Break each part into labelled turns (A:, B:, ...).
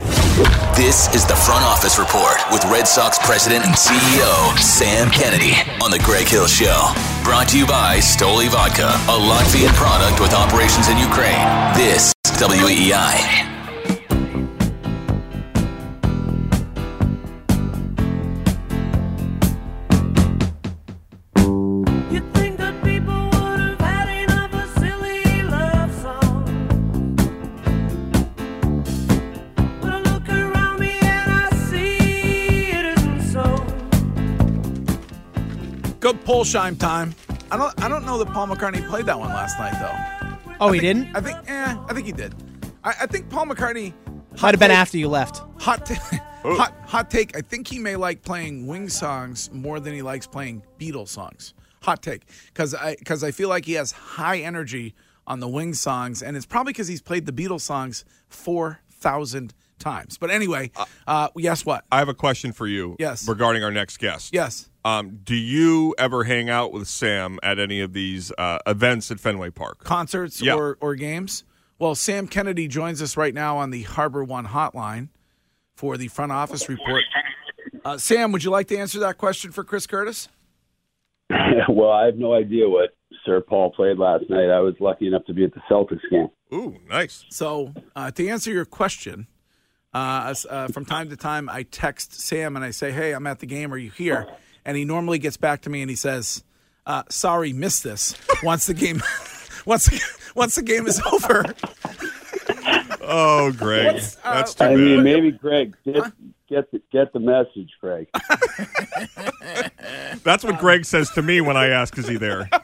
A: This is the front office report with Red Sox president and CEO Sam Kennedy on the Greg Hill Show. Brought to you by Stoli Vodka, a Latvian product with operations in Ukraine. This is WEEI.
B: Good Polsheim time. I don't. I don't know that Paul McCartney played that one last night though.
C: Oh,
B: I
C: he
B: think-
C: didn't?
B: I think. Eh, I think he did. I, I think Paul McCartney
C: Might have been after you left.
B: Hot, ta- hot, hot take. I think he may like playing Wing songs more than he likes playing Beatles songs. Hot take, because I because I feel like he has high energy on the Wing songs, and it's probably because he's played the Beatles songs four thousand times. But anyway, uh, guess what?
D: I have a question for you.
B: Yes.
D: Regarding our next guest.
B: Yes.
D: Um, do you ever hang out with Sam at any of these uh, events at Fenway Park?
B: concerts
D: Yeah.
B: or, or games? Well, Sam Kennedy joins us right now on the HarborOne hotline for the front office report. Uh, Sam, would you like to answer that question for Chris Curtis?
E: well, I have no idea what Sir Paul played last night. I was lucky enough to be at the Celtics game.
D: Ooh, nice.
B: So, uh, to answer your question, uh, uh, from time to time, I text Sam and I say, "Hey, I'm at the game. Are you here?" And he normally gets back to me and he says, uh, "Sorry, missed this." Once the game, once the, once the game is over.
D: Oh, Greg,
B: uh,
D: that's too
E: I
D: bad.
E: mean, maybe Greg get get the, get the message, Greg.
D: That's what Greg says to me when I ask, "Is he there?"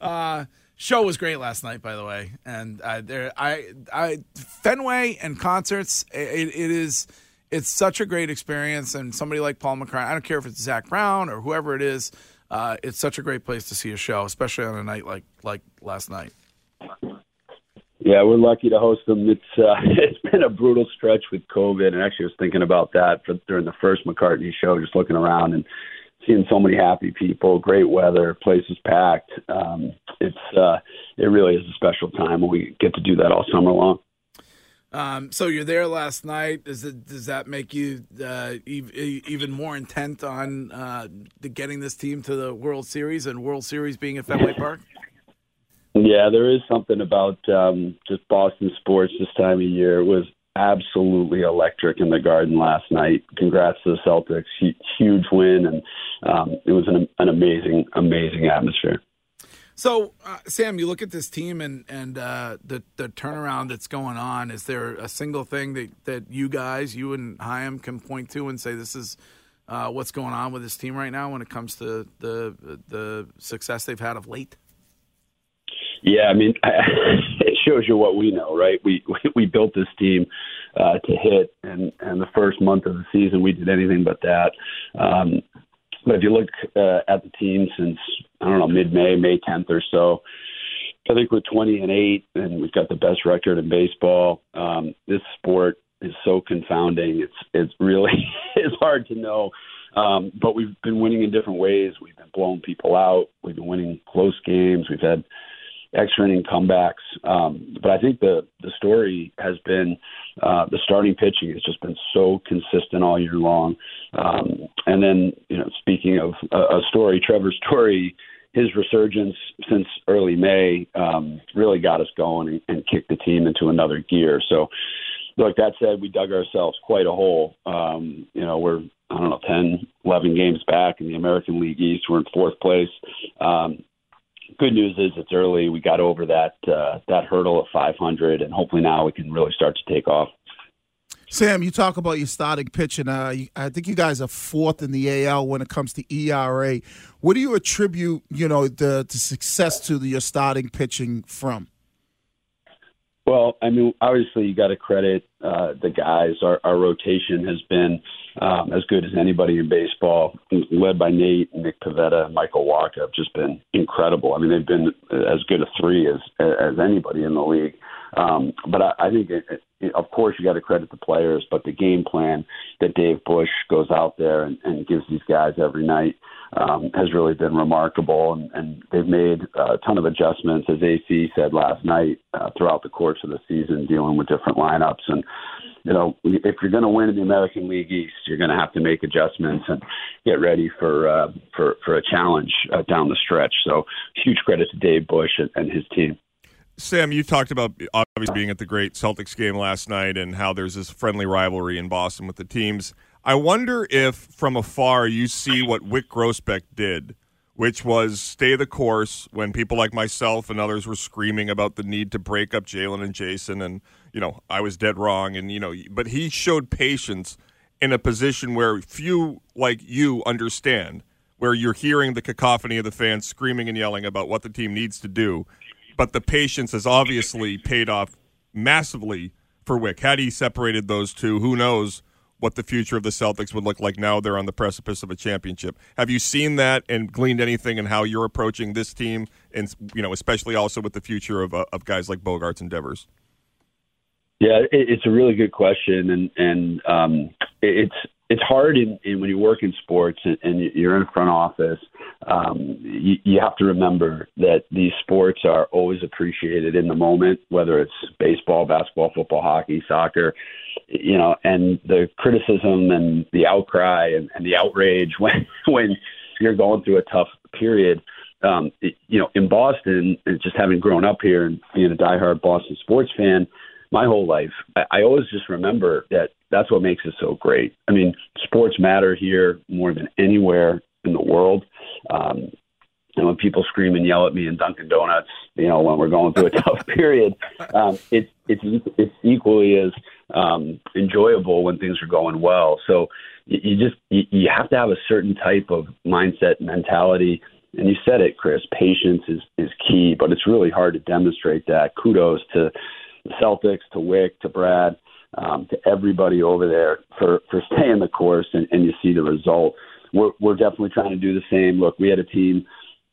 B: Uh, show was great last night, by the way, and uh, there, I, I, Fenway and concerts, it, it is, it's such a great experience, and somebody like Paul McCartney, I don't care if it's Zac Brown or whoever it is, uh, it's such a great place to see a show, especially on a night like like last night.
E: Yeah, we're lucky to host them. It's uh, it's been a brutal stretch with COVID, and actually, I was thinking about that for, during the first McCartney show, just looking around and seeing so many happy people, great weather, places packed. Um, it's uh, it really is a special time when we get to do that all summer long.
B: Um, so you're there last night. Does it does that make you uh, e- even more intent on uh, the getting this team to the World Series and World Series being at Fenway Park?
E: Yeah, there is something about um, just Boston sports this time of year. It was absolutely electric in the Garden last night. Congrats to the Celtics, huge win, and um, it was an, an amazing, amazing atmosphere.
B: So, uh, Sam, you look at this team and and uh, the the turnaround that's going on. Is there a single thing that, that you guys, you and Chaim, can point to and say this is uh, what's going on with this team right now when it comes to the the success they've had of late?
E: Yeah, I mean, shows you what we know, right? We we, built this team uh, to hit, and and the first month of the season we did anything but that. Um, but if you look uh, at the team since I don't know mid May, May 10th or so, I think we're 20 and eight, and we've got the best record in baseball. Um, this sport is so confounding. It's it's really it's hard to know. Um, but we've been winning in different ways. We've been blowing people out. We've been winning close games. We've had extra inning comebacks. Um, but I think the the story has been uh, the starting pitching has just been so consistent all year long. Um, and then you know, speaking of a, a story, Trevor Story, his resurgence since early May um, really got us going and, and kicked the team into another gear. So. look, that said, we dug ourselves quite a hole. Um, you know, we're I don't know 10, 11 games back in the American League East. We're in fourth place. Um, good news is it's early. We got over that uh, that hurdle of 500, and hopefully now we can really start to take off.
C: Sam, you talk about your starting pitching. Uh, I think you guys are fourth in the AL when it comes to ERA. What do you attribute, you know, the, the success to the, your starting pitching from?
E: Well, I mean, obviously, you got to credit uh, the guys. Our, our rotation has been um, as good as anybody in baseball, led by Nate, Nick Pivetta, and Michael Wacha. have just been incredible. I mean, they've been as good a three as as anybody in the league. Um, but I, I think, it, it, of course, you got to credit the players, but the game plan that Dave Bush goes out there and, and gives these guys every night um, has really been remarkable. And, and they've made a ton of adjustments, as AC said last night, uh, throughout the course of the season, dealing with different lineups. And you know, if you're going to win in the American League East, you're going to have to make adjustments and get ready for uh, for for a challenge uh, down the stretch. So, huge credit to Dave Bush and, and his team.
D: Sam, you talked about obviously being at the great Celtics game last night and how there's this friendly rivalry in Boston with the teams. I wonder if from afar you see what Wyc Grousbeck did, which was stay the course when people like myself and others were screaming about the need to break up Jaylen and Jayson, and you know I was dead wrong, and you know, but he showed patience in a position where few like you understand, where you're hearing the cacophony of the fans screaming and yelling about what the team needs to do, but the patience has obviously paid off massively for Wyc. Had he separated those two, who knows what the future of the Celtics would look like now they're on the precipice of a championship. Have you seen that and gleaned anything in how you're approaching this team, and you know, especially also with the future of uh, of guys like Bogaerts and Devers?
E: Yeah, it's a really good question, and and um, it's it's hard in, in when you work in sports and, and you're in a front office. Um, you, you have to remember that these sports are always appreciated in the moment, whether it's baseball, basketball, football, hockey, soccer. You know, and the criticism and the outcry and, and the outrage when when you're going through a tough period. Um, it, you know, in Boston, and just having grown up here and being a diehard Boston sports fan, my whole life, I, I always just remember that that's what makes it so great. I mean, sports matter here more than anywhere in the world. Um, and when people scream and yell at me in Dunkin' Donuts, you know, when we're going through a tough period, um, it's it's it's equally as um, enjoyable when things are going well. So you, just you have to have a certain type of mindset, mentality, and you said it, Chris. Patience is is key, but it's really hard to demonstrate that. Kudos to the Celtics, to Wyc to Brad, um, to everybody over there for for staying the course, and, and you see the result. We're we're definitely trying to do the same. Look, we had a team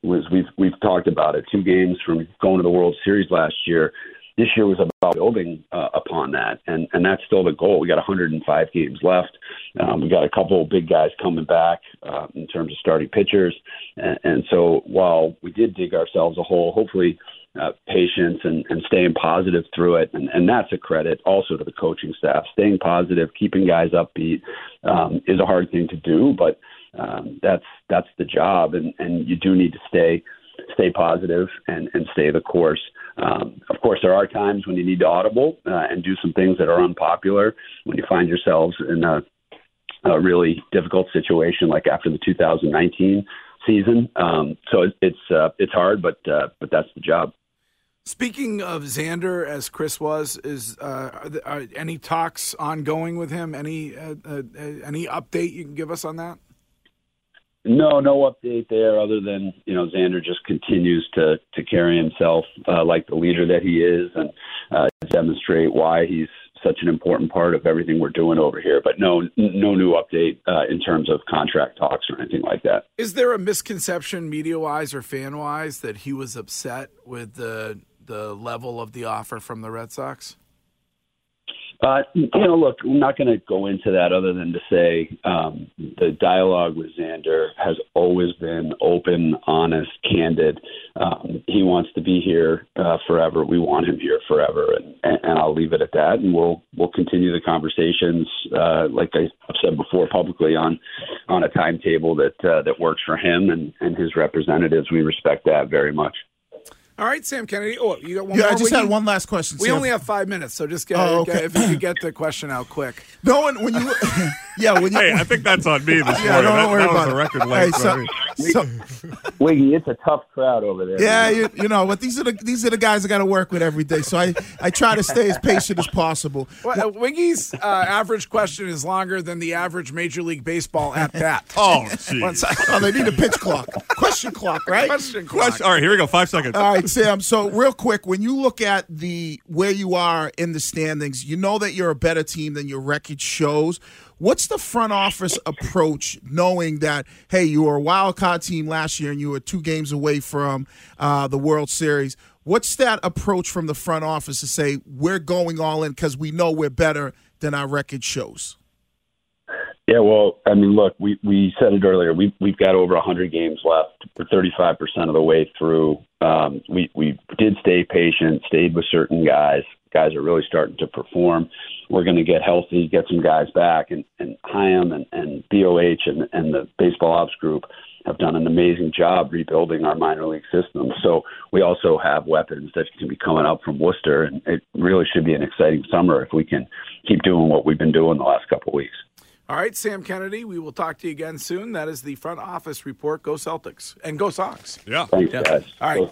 E: was we've we've talked about it. Two games from going to the World Series last year. This year was about building uh, upon that, and and that's still the goal. We got 105 games left. Um, we got a couple of big guys coming back uh, in terms of starting pitchers, and, and so while we did dig ourselves a hole, hopefully uh, patience and, and staying positive through it. And, and that's a credit also to the coaching staff. Staying positive, keeping guys upbeat um, is a hard thing to do, but um, that's that's the job. And, and you do need to stay stay positive and, and stay the course. Um, of course, there are times when you need to audible uh, and do some things that are unpopular when you find yourselves in a, a really difficult situation like after the 2019 season. Um, so it, it's uh, it's hard, but uh, but that's the job.
B: Speaking of Xander, as Chris was, is uh, are there, are any talks ongoing with him? Any uh, uh, any update you can give us on that?
E: No, no update there, other than you know Xander just continues to to carry himself uh, like the leader that he is, and uh, demonstrate why he's such an important part of everything we're doing over here. But no, no new update uh, in terms of contract talks or anything like that.
B: Is there a misconception, media wise or fan wise, that he was upset with the the level of the offer from the Red Sox?
E: Uh, you know, look, I'm not going to go into that other than to say um, the dialogue with Xander has always been open, honest, candid. Um, he wants to be here uh, forever. We want him here forever, and, and, and I'll leave it at that. And we'll we'll continue the conversations, uh, like I've said before, publicly on on a timetable that uh, that works for him and, and his representatives. We respect that very much.
B: All right, Sam Kennedy. Oh, you got one
C: Yeah,
B: more?
C: I just
B: We
C: had
B: can-
C: one last question.
B: We
C: Sam.
B: only have five minutes, so just get,
C: Oh,
B: get- if you could get the question out quick.
C: No one when you yeah when you
D: Hey, I think that's on me this
C: yeah
D: morning.
C: don't
D: that,
C: worry
D: that was
C: about
D: a
C: it.
D: record
C: Hey,
D: length.
C: so,
D: for me.
C: So-
E: Wiggy, it's a tough crowd over there.
C: yeah, you, you know, but these are the these are the guys I got to work with every day. So I I try to stay as patient as possible.
B: Well, uh, Wiggy's uh, average question is longer than the average Major League Baseball at bat.
D: Oh,
B: One
D: jeez.
C: Oh, they need a pitch clock, question clock, right?
B: Question clock.
D: Question- All right, here we go. Five seconds.
C: All right, Sam. So real quick, when you look at the where you are in the standings, you know that you're a better team than your record shows. What's the front office approach, knowing that hey, you are a wild card team last year and you were two games away from uh, the World Series? What's that approach from the front office to say we're going all in because we know we're better than our record shows?
E: Yeah, well, I mean, look, we we said it earlier. We we've got over 100 games left. We're 35 percent of the way through. Um, we we did stay patient, stayed with certain guys. Guys are really starting to perform. We're going to get healthy, get some guys back, and and Chaim and and BOH and and the baseball ops group have done an amazing job rebuilding our minor league system. So we also have weapons that can be coming up from Worcester, and it really should be an exciting summer if we can keep doing what we've been doing the last couple of weeks.
B: All right, Sam Kennedy, we will talk to you again soon. That is the front office report. Go Celtics and go Sox.
D: Yeah.
E: Thanks, guys.
B: All right.